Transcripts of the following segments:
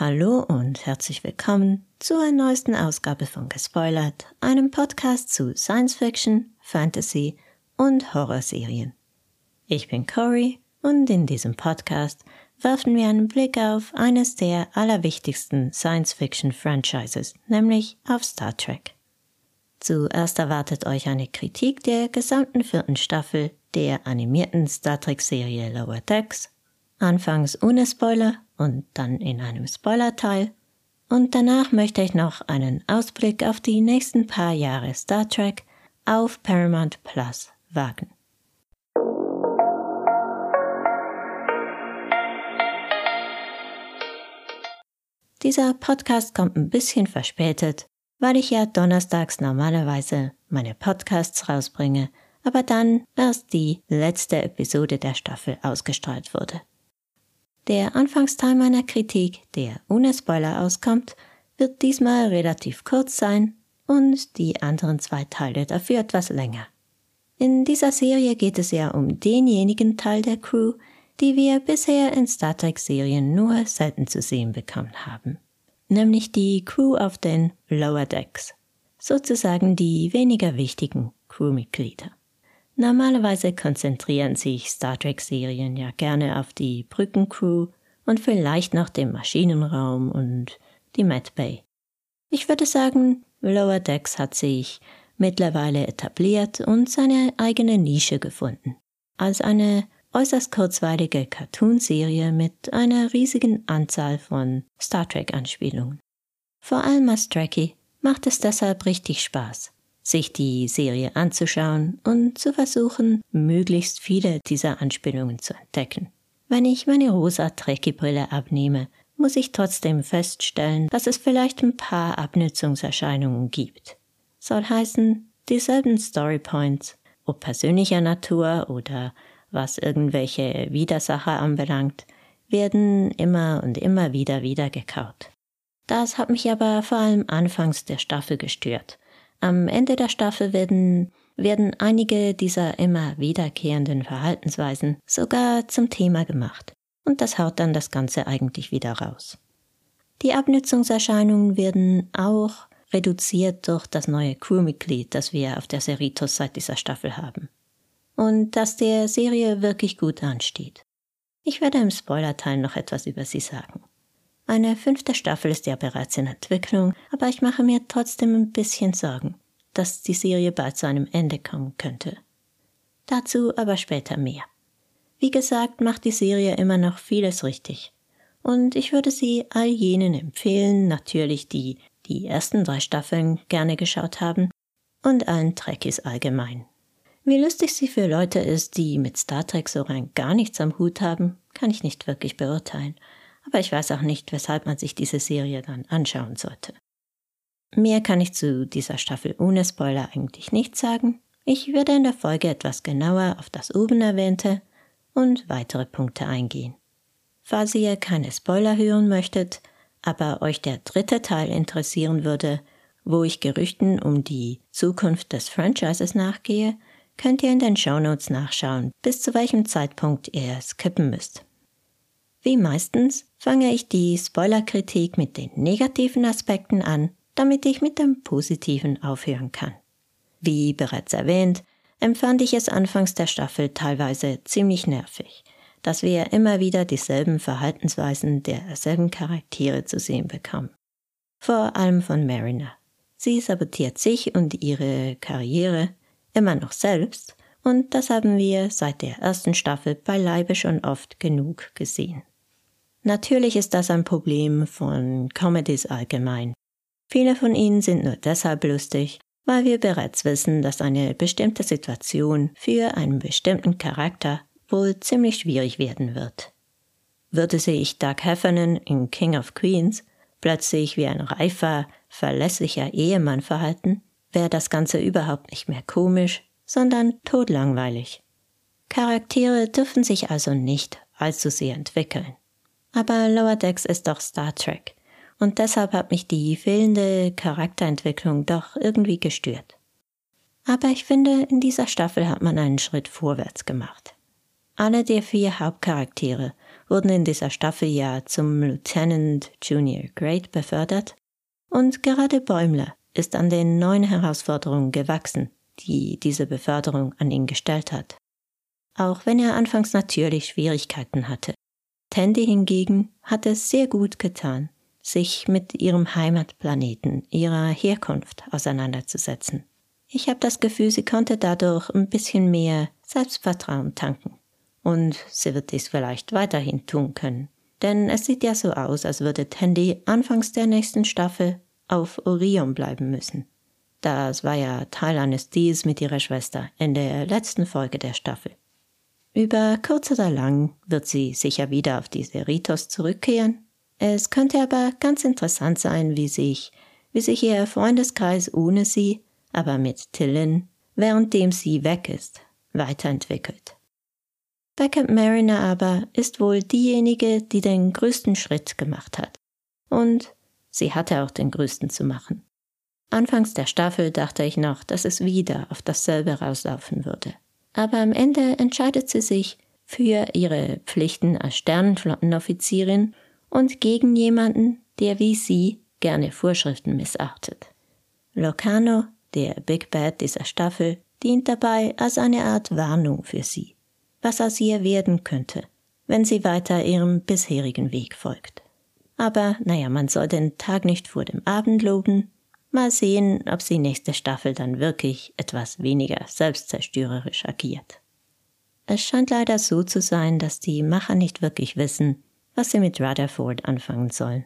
Hallo und herzlich willkommen zur neuesten Ausgabe von Gespoilert, einem Podcast zu Science Fiction, Fantasy und Horrorserien. Ich bin Cory und in diesem Podcast werfen wir einen Blick auf eines der allerwichtigsten Science Fiction Franchises, nämlich auf Star Trek. Zuerst erwartet euch eine Kritik der gesamten vierten Staffel der animierten Star Trek Serie Lower Decks, anfangs ohne Spoiler und dann in einem Spoilerteil. Und danach möchte ich noch einen Ausblick auf die nächsten paar Jahre Star Trek auf Paramount Plus wagen. Dieser Podcast kommt ein bisschen verspätet, weil ich ja donnerstags normalerweise meine Podcasts rausbringe, aber dann erst die letzte Episode der Staffel ausgestrahlt wurde. Der Anfangsteil meiner Kritik, der ohne Spoiler auskommt, wird diesmal relativ kurz sein und die anderen zwei Teile dafür etwas länger. In dieser Serie geht es ja um denjenigen Teil der Crew, die wir bisher in Star Trek Serien nur selten zu sehen bekommen haben, nämlich die Crew auf den Lower Decks, sozusagen die weniger wichtigen Crewmitglieder. Normalerweise konzentrieren sich Star Trek-Serien ja gerne auf die Brückencrew und vielleicht noch den Maschinenraum und die Mad Bay. Ich würde sagen, Lower Decks hat sich mittlerweile etabliert und seine eigene Nische gefunden. Als eine äußerst kurzweilige Cartoonserie mit einer riesigen Anzahl von Star Trek-Anspielungen. Vor allem als Trekkie macht es deshalb richtig Spaß sich die Serie anzuschauen und zu versuchen, möglichst viele dieser Anspielungen zu entdecken. Wenn ich meine rosa Trekkie-Brille abnehme, muss ich trotzdem feststellen, dass es vielleicht ein paar Abnützungserscheinungen gibt. Soll heißen, dieselben Storypoints, ob persönlicher Natur oder was irgendwelche Widersacher anbelangt, werden immer und immer wieder wieder gekaut. Das hat mich aber vor allem anfangs der Staffel gestört am Ende der Staffel werden, werden einige dieser immer wiederkehrenden Verhaltensweisen sogar zum Thema gemacht. Und das haut dann das Ganze eigentlich wieder raus. Die Abnützungserscheinungen werden auch reduziert durch das neue Crewmitglied, das wir auf der Cerritos seit dieser Staffel haben. Und das der Serie wirklich gut ansteht. Ich werde im Spoilerteil noch etwas über sie sagen. Eine fünfte Staffel ist ja bereits in Entwicklung, aber ich mache mir trotzdem ein bisschen Sorgen, dass die Serie bald zu einem Ende kommen könnte. Dazu aber später mehr. Wie gesagt, macht die Serie immer noch vieles richtig. Und ich würde sie all jenen empfehlen, natürlich die die ersten drei Staffeln gerne geschaut haben und allen Trekkies allgemein. Wie lustig sie für Leute ist, die mit Star Trek so rein gar nichts am Hut haben, kann ich nicht wirklich beurteilen aber ich weiß auch nicht, weshalb man sich diese Serie dann anschauen sollte. Mehr kann ich zu dieser Staffel ohne Spoiler eigentlich nicht sagen. Ich werde in der Folge etwas genauer auf das oben erwähnte und weitere Punkte eingehen. Falls ihr keine Spoiler hören möchtet, aber euch der dritte Teil interessieren würde, wo ich Gerüchten um die Zukunft des Franchises nachgehe, könnt ihr in den Shownotes nachschauen, bis zu welchem Zeitpunkt ihr skippen müsst. Wie meistens fange ich die Spoilerkritik mit den negativen Aspekten an, damit ich mit dem Positiven aufhören kann. Wie bereits erwähnt, empfand ich es anfangs der Staffel teilweise ziemlich nervig, dass wir immer wieder dieselben Verhaltensweisen derselben Charaktere zu sehen bekommen. Vor allem von Mariner. Sie sabotiert sich und ihre Karriere immer noch selbst, und das haben wir seit der ersten Staffel beileibe schon oft genug gesehen. Natürlich ist das ein Problem von Comedies allgemein. Viele von ihnen sind nur deshalb lustig, weil wir bereits wissen, dass eine bestimmte Situation für einen bestimmten Charakter wohl ziemlich schwierig werden wird. Würde sich Doug Heffernan in King of Queens plötzlich wie ein reifer, verlässlicher Ehemann verhalten, wäre das Ganze überhaupt nicht mehr komisch, sondern todlangweilig. Charaktere dürfen sich also nicht allzu sehr entwickeln. Aber Lower Decks ist doch Star Trek. Und deshalb hat mich die fehlende Charakterentwicklung doch irgendwie gestört. Aber ich finde, in dieser Staffel hat man einen Schritt vorwärts gemacht. Alle der vier Hauptcharaktere wurden in dieser Staffel ja zum Lieutenant Junior Grade befördert und gerade Bäumler ist an den neuen Herausforderungen gewachsen, die diese Beförderung an ihn gestellt hat. Auch wenn er anfangs natürlich Schwierigkeiten hatte. Tandy hingegen hat es sehr gut getan, sich mit ihrem Heimatplaneten, ihrer Herkunft auseinanderzusetzen. Ich habe das Gefühl, sie konnte dadurch ein bisschen mehr Selbstvertrauen tanken. Und sie wird dies vielleicht weiterhin tun können. Denn es sieht ja so aus, als würde Tandy anfangs der nächsten Staffel auf Orion bleiben müssen. Das war ja Teil eines Deals mit ihrer Schwester in der letzten Folge der Staffel. Über kurz oder lang wird sie sicher wieder auf diese Ritos zurückkehren. Es könnte aber ganz interessant sein, wie sich, wie sich ihr Freundeskreis ohne sie, aber mit Tillin, währenddem sie weg ist, weiterentwickelt. Beckett Mariner aber ist wohl diejenige, die den größten Schritt gemacht hat. Und sie hatte auch den größten zu machen. Anfangs der Staffel dachte ich noch, dass es wieder auf dasselbe rauslaufen würde. Aber am Ende entscheidet sie sich für ihre Pflichten als Sternenflottenoffizierin und gegen jemanden, der wie sie gerne Vorschriften missachtet. Locano, der Big Bad dieser Staffel, dient dabei als eine Art Warnung für sie, was aus ihr werden könnte, wenn sie weiter ihrem bisherigen Weg folgt. Aber naja, man soll den Tag nicht vor dem Abend loben. Mal sehen, ob sie nächste Staffel dann wirklich etwas weniger selbstzerstörerisch agiert. Es scheint leider so zu sein, dass die Macher nicht wirklich wissen, was sie mit Rutherford anfangen sollen.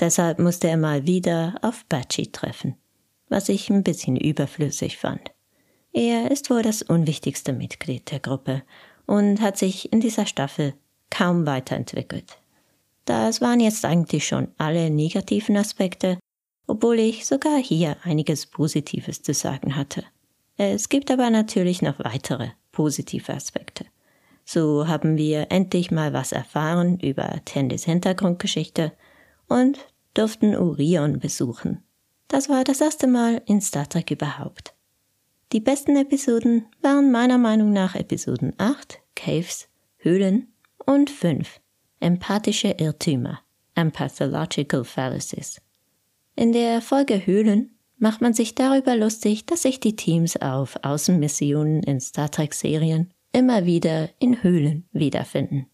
Deshalb musste er mal wieder auf Batchy treffen, was ich ein bisschen überflüssig fand. Er ist wohl das unwichtigste Mitglied der Gruppe und hat sich in dieser Staffel kaum weiterentwickelt. Das waren jetzt eigentlich schon alle negativen Aspekte, obwohl ich sogar hier einiges Positives zu sagen hatte. Es gibt aber natürlich noch weitere positive Aspekte. So haben wir endlich mal was erfahren über Tandys Hintergrundgeschichte und durften Orion besuchen. Das war das erste Mal in Star Trek überhaupt. Die besten Episoden waren meiner Meinung nach Episoden 8, Caves, Höhlen und 5, Empathische Irrtümer, Empathological Fallacies. In der Folge Höhlen macht man sich darüber lustig, dass sich die Teams auf Außenmissionen in Star Trek-Serien immer wieder in Höhlen wiederfinden.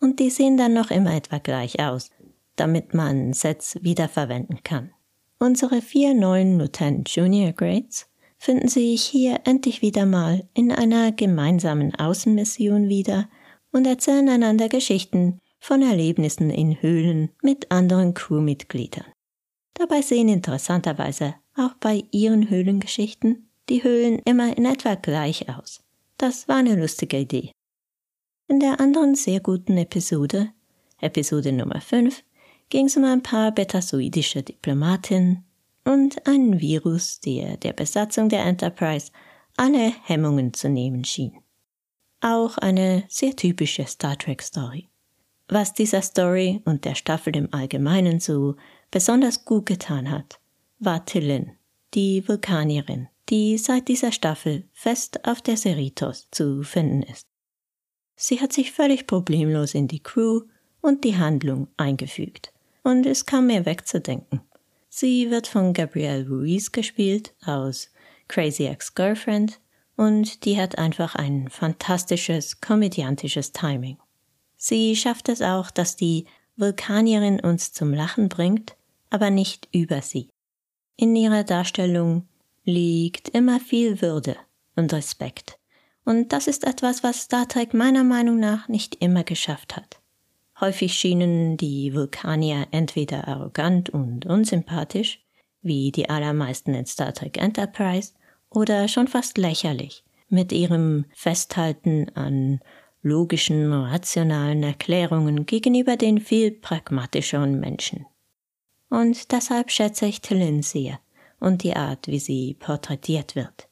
Und die sehen dann noch immer etwa gleich aus, damit man Sets wiederverwenden kann. Unsere vier neuen Lieutenant Junior Grades finden sich hier endlich wieder mal in einer gemeinsamen Außenmission wieder und erzählen einander Geschichten von Erlebnissen in Höhlen mit anderen Crewmitgliedern. Dabei sehen interessanterweise auch bei ihren Höhlengeschichten die Höhlen immer in etwa gleich aus. Das war eine lustige Idee. In der anderen sehr guten Episode, Episode Nummer 5, ging es um ein paar betasoidische Diplomatinnen und einen Virus, der der Besatzung der Enterprise alle Hemmungen zu nehmen schien. Auch eine sehr typische Star Trek Story. Was dieser Story und der Staffel im Allgemeinen so besonders gut getan hat, war Tillin, die Vulkanierin, die seit dieser Staffel fest auf der Cerritos zu finden ist. Sie hat sich völlig problemlos in die Crew und die Handlung eingefügt und ist kaum mehr wegzudenken. Sie wird von Gabrielle Ruiz gespielt aus Crazy Ex-Girlfriend und die hat einfach ein fantastisches komödiantisches Timing. Sie schafft es auch, dass die Vulkanierin uns zum Lachen bringt, aber nicht über sie. In ihrer Darstellung liegt immer viel Würde und Respekt. Und das ist etwas, was Star Trek meiner Meinung nach nicht immer geschafft hat. Häufig schienen die Vulkanier entweder arrogant und unsympathisch, wie die allermeisten in Star Trek Enterprise, oder schon fast lächerlich, mit ihrem Festhalten an logischen, rationalen Erklärungen gegenüber den viel pragmatischeren Menschen. Und deshalb schätze ich Tillin sehr, und die Art, wie sie porträtiert wird.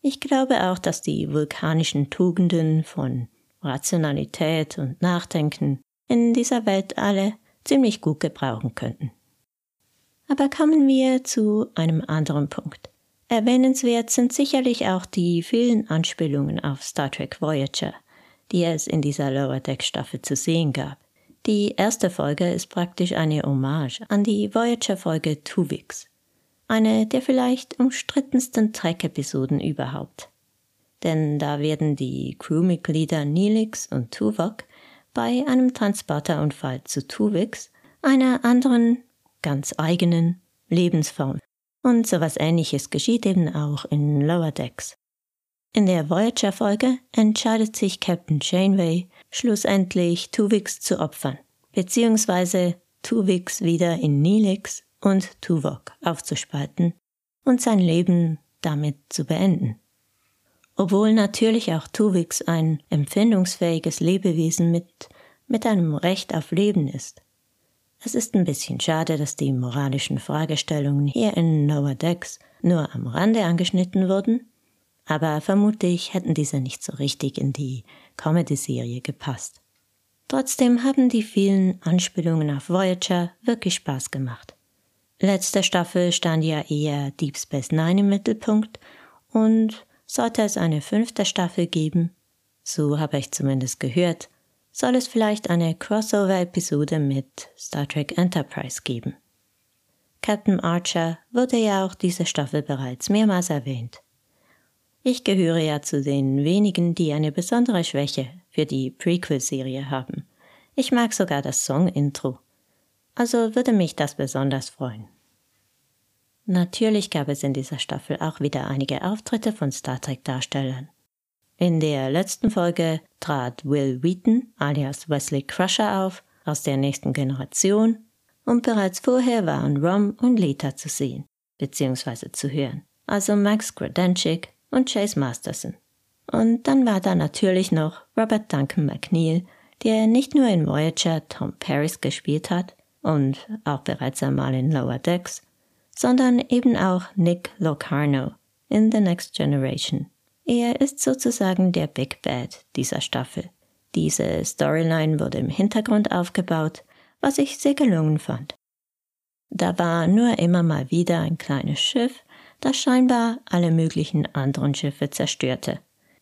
Ich glaube auch, dass die vulkanischen Tugenden von Rationalität und Nachdenken in dieser Welt alle ziemlich gut gebrauchen könnten. Aber kommen wir zu einem anderen Punkt. Erwähnenswert sind sicherlich auch die vielen Anspielungen auf Star Trek Voyager, die es in dieser Lower Deck Staffel zu sehen gab. Die erste Folge ist praktisch eine Hommage an die Voyager-Folge Tuvix, eine der vielleicht umstrittensten Trek-Episoden überhaupt. Denn da werden die Crewmitglieder Neelix und Tuvok bei einem Transporterunfall zu Tuvix, einer anderen, ganz eigenen Lebensform. Und sowas ähnliches geschieht eben auch in Lower Decks. In der Voyager-Folge entscheidet sich Captain Janeway schlussendlich Tuvix zu opfern, beziehungsweise Tuvix wieder in Neelix und Tuvok aufzuspalten und sein Leben damit zu beenden. Obwohl natürlich auch Tuvix ein empfindungsfähiges Lebewesen mit, mit einem Recht auf Leben ist. Es ist ein bisschen schade, dass die moralischen Fragestellungen hier in Lower Decks nur am Rande angeschnitten wurden, aber vermutlich hätten diese nicht so richtig in die Comedy-Serie gepasst. Trotzdem haben die vielen Anspielungen auf Voyager wirklich Spaß gemacht. Letzte Staffel stand ja eher Deep Space Nine im Mittelpunkt und sollte es eine fünfte Staffel geben, so habe ich zumindest gehört, soll es vielleicht eine Crossover-Episode mit Star Trek Enterprise geben. Captain Archer wurde ja auch diese Staffel bereits mehrmals erwähnt. Ich gehöre ja zu den wenigen, die eine besondere Schwäche für die Prequel-Serie haben. Ich mag sogar das Song-Intro. Also würde mich das besonders freuen. Natürlich gab es in dieser Staffel auch wieder einige Auftritte von Star Trek-Darstellern. In der letzten Folge trat Will Wheaton alias Wesley Crusher auf aus der nächsten Generation und bereits vorher waren Rom und Lita zu sehen bzw. zu hören, also Max Grodenchik und Chase Masterson. Und dann war da natürlich noch Robert Duncan McNeil, der nicht nur in Voyager Tom Paris gespielt hat und auch bereits einmal in Lower Decks, sondern eben auch Nick Locarno in The Next Generation. Er ist sozusagen der Big Bad dieser Staffel. Diese Storyline wurde im Hintergrund aufgebaut, was ich sehr gelungen fand. Da war nur immer mal wieder ein kleines Schiff, das scheinbar alle möglichen anderen Schiffe zerstörte.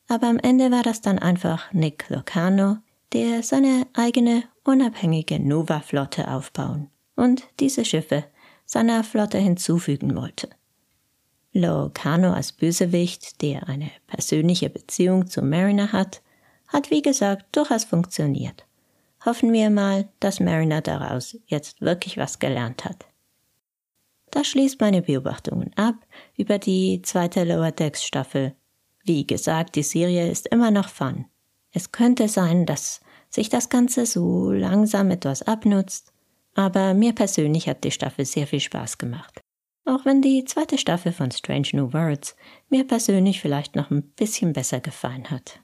Aber am Ende war das dann einfach Nick Locano, der seine eigene unabhängige Nova-Flotte aufbauen und diese Schiffe seiner Flotte hinzufügen wollte. Locano als Bösewicht, der eine persönliche Beziehung zu Mariner hat, hat wie gesagt durchaus funktioniert. Hoffen wir mal, dass Mariner daraus jetzt wirklich was gelernt hat. Das schließt meine Beobachtungen ab über die zweite Lower Decks Staffel. Wie gesagt, die Serie ist immer noch fun. Es könnte sein, dass sich das Ganze so langsam etwas abnutzt, aber mir persönlich hat die Staffel sehr viel Spaß gemacht. Auch wenn die zweite Staffel von Strange New Worlds mir persönlich vielleicht noch ein bisschen besser gefallen hat.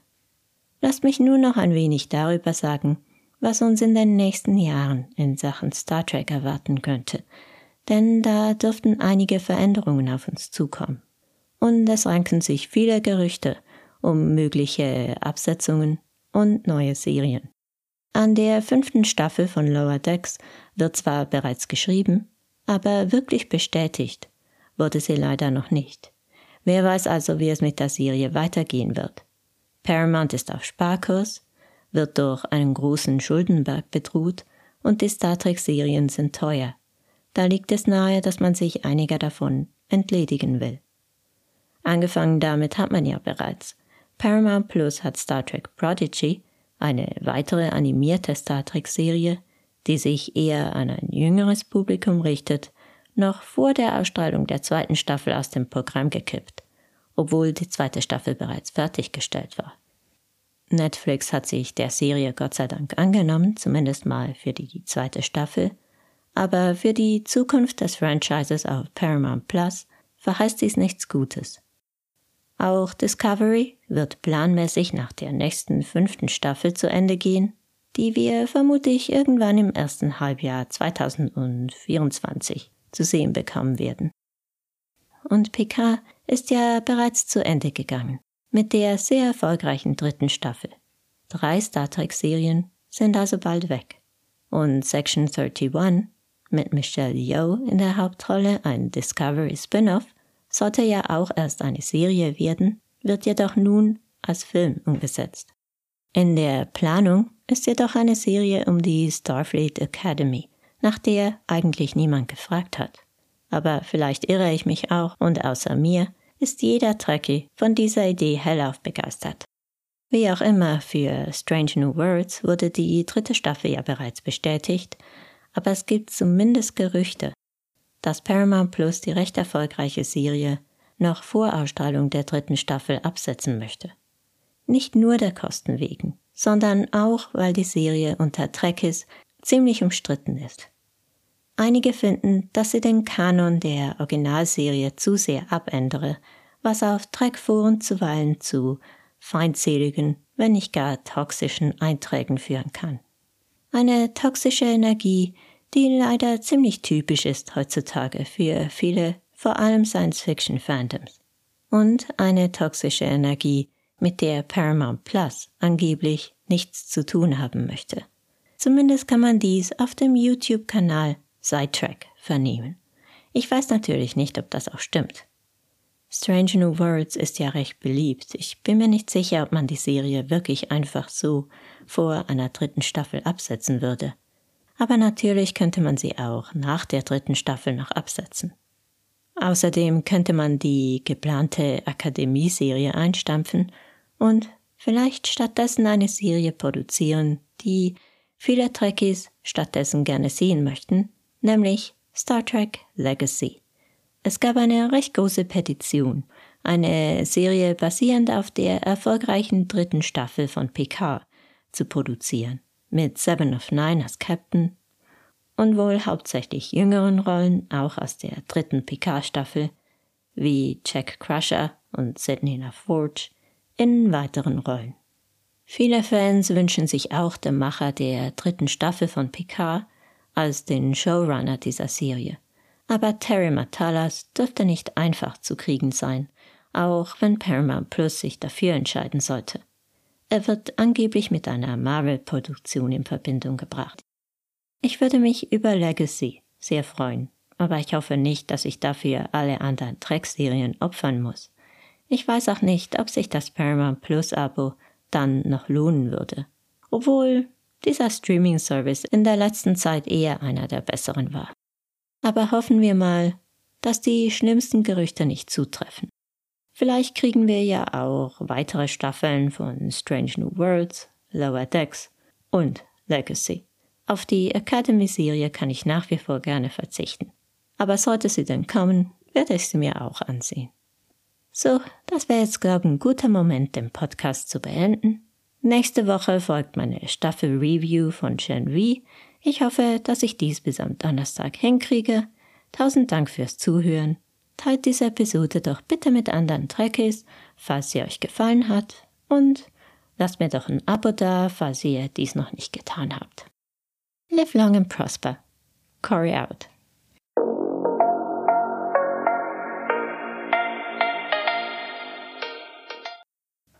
Lasst mich nun noch ein wenig darüber sagen, was uns in den nächsten Jahren in Sachen Star Trek erwarten könnte, denn da dürften einige Veränderungen auf uns zukommen. Und es ranken sich viele Gerüchte um mögliche Absetzungen und neue Serien. An der fünften Staffel von Lower Decks wird zwar bereits geschrieben, aber wirklich bestätigt wurde sie leider noch nicht. Wer weiß also, wie es mit der Serie weitergehen wird. Paramount ist auf Sparkurs, wird durch einen großen Schuldenberg bedroht und die Star Trek-Serien sind teuer. Da liegt es nahe, dass man sich einiger davon entledigen will. Angefangen damit hat man ja bereits. Paramount Plus hat Star Trek Prodigy, eine weitere animierte Star Trek-Serie, die sich eher an ein jüngeres Publikum richtet, noch vor der Ausstrahlung der zweiten Staffel aus dem Programm gekippt, obwohl die zweite Staffel bereits fertiggestellt war. Netflix hat sich der Serie Gott sei Dank angenommen, zumindest mal für die zweite Staffel, aber für die Zukunft des Franchises auf Paramount Plus verheißt dies nichts Gutes. Auch Discovery wird planmäßig nach der nächsten fünften Staffel zu Ende gehen, die wir vermutlich irgendwann im ersten Halbjahr 2024 zu sehen bekommen werden. Und PK ist ja bereits zu Ende gegangen mit der sehr erfolgreichen dritten Staffel. Drei Star Trek-Serien sind also bald weg. Und Section 31 mit Michelle Yeoh in der Hauptrolle, ein Discovery Spin-off, sollte ja auch erst eine Serie werden, wird jedoch nun als Film umgesetzt. In der Planung ist jedoch eine Serie um die Starfleet Academy, nach der eigentlich niemand gefragt hat. Aber vielleicht irre ich mich auch und außer mir ist jeder Trekkie von dieser Idee hellauf begeistert. Wie auch immer, für Strange New Worlds wurde die dritte Staffel ja bereits bestätigt, aber es gibt zumindest Gerüchte, dass Paramount Plus die recht erfolgreiche Serie noch vor Ausstrahlung der dritten Staffel absetzen möchte. Nicht nur der Kosten wegen, sondern auch, weil die Serie unter Trekkies ziemlich umstritten ist. Einige finden, dass sie den Kanon der Originalserie zu sehr abändere, was auf Trekforen zuweilen zu feindseligen, wenn nicht gar toxischen Einträgen führen kann. Eine toxische Energie, die leider ziemlich typisch ist heutzutage für viele, vor allem Science-Fiction-Fandoms. Und eine toxische Energie, mit der Paramount Plus angeblich nichts zu tun haben möchte. Zumindest kann man dies auf dem YouTube-Kanal Sidetrack vernehmen. Ich weiß natürlich nicht, ob das auch stimmt. Strange New Worlds ist ja recht beliebt. Ich bin mir nicht sicher, ob man die Serie wirklich einfach so vor einer dritten Staffel absetzen würde. Aber natürlich könnte man sie auch nach der dritten Staffel noch absetzen. Außerdem könnte man die geplante Akademieserie einstampfen und vielleicht stattdessen eine Serie produzieren, die viele Trekkies stattdessen gerne sehen möchten, nämlich Star Trek Legacy. Es gab eine recht große Petition, eine Serie basierend auf der erfolgreichen dritten Staffel von PK zu produzieren, mit Seven of Nine als Captain und wohl hauptsächlich jüngeren Rollen auch aus der dritten PK-Staffel, wie Jack Crusher und Sidney LaForge, in weiteren Rollen. Viele Fans wünschen sich auch der Macher der dritten Staffel von Picard als den Showrunner dieser Serie. Aber Terry Matalas dürfte nicht einfach zu kriegen sein, auch wenn Paramount Plus sich dafür entscheiden sollte. Er wird angeblich mit einer Marvel-Produktion in Verbindung gebracht. Ich würde mich über Legacy sehr freuen, aber ich hoffe nicht, dass ich dafür alle anderen Trek-Serien opfern muss. Ich weiß auch nicht, ob sich das Paramount Plus Abo dann noch lohnen würde. Obwohl dieser Streaming-Service in der letzten Zeit eher einer der besseren war. Aber hoffen wir mal, dass die schlimmsten Gerüchte nicht zutreffen. Vielleicht kriegen wir ja auch weitere Staffeln von Strange New Worlds, Lower Decks und Legacy. Auf die Academy-Serie kann ich nach wie vor gerne verzichten. Aber sollte sie denn kommen, werde ich sie mir auch ansehen. So, das wäre jetzt, glaube ich, ein guter Moment, den Podcast zu beenden. Nächste Woche folgt meine Staffel Review von Gen V. Ich hoffe, dass ich dies bis am Donnerstag hinkriege. Tausend Dank fürs Zuhören. Teilt diese Episode doch bitte mit anderen Trekkies, falls sie euch gefallen hat. Und lasst mir doch ein Abo da, falls ihr dies noch nicht getan habt. Live long and prosper. Corey out.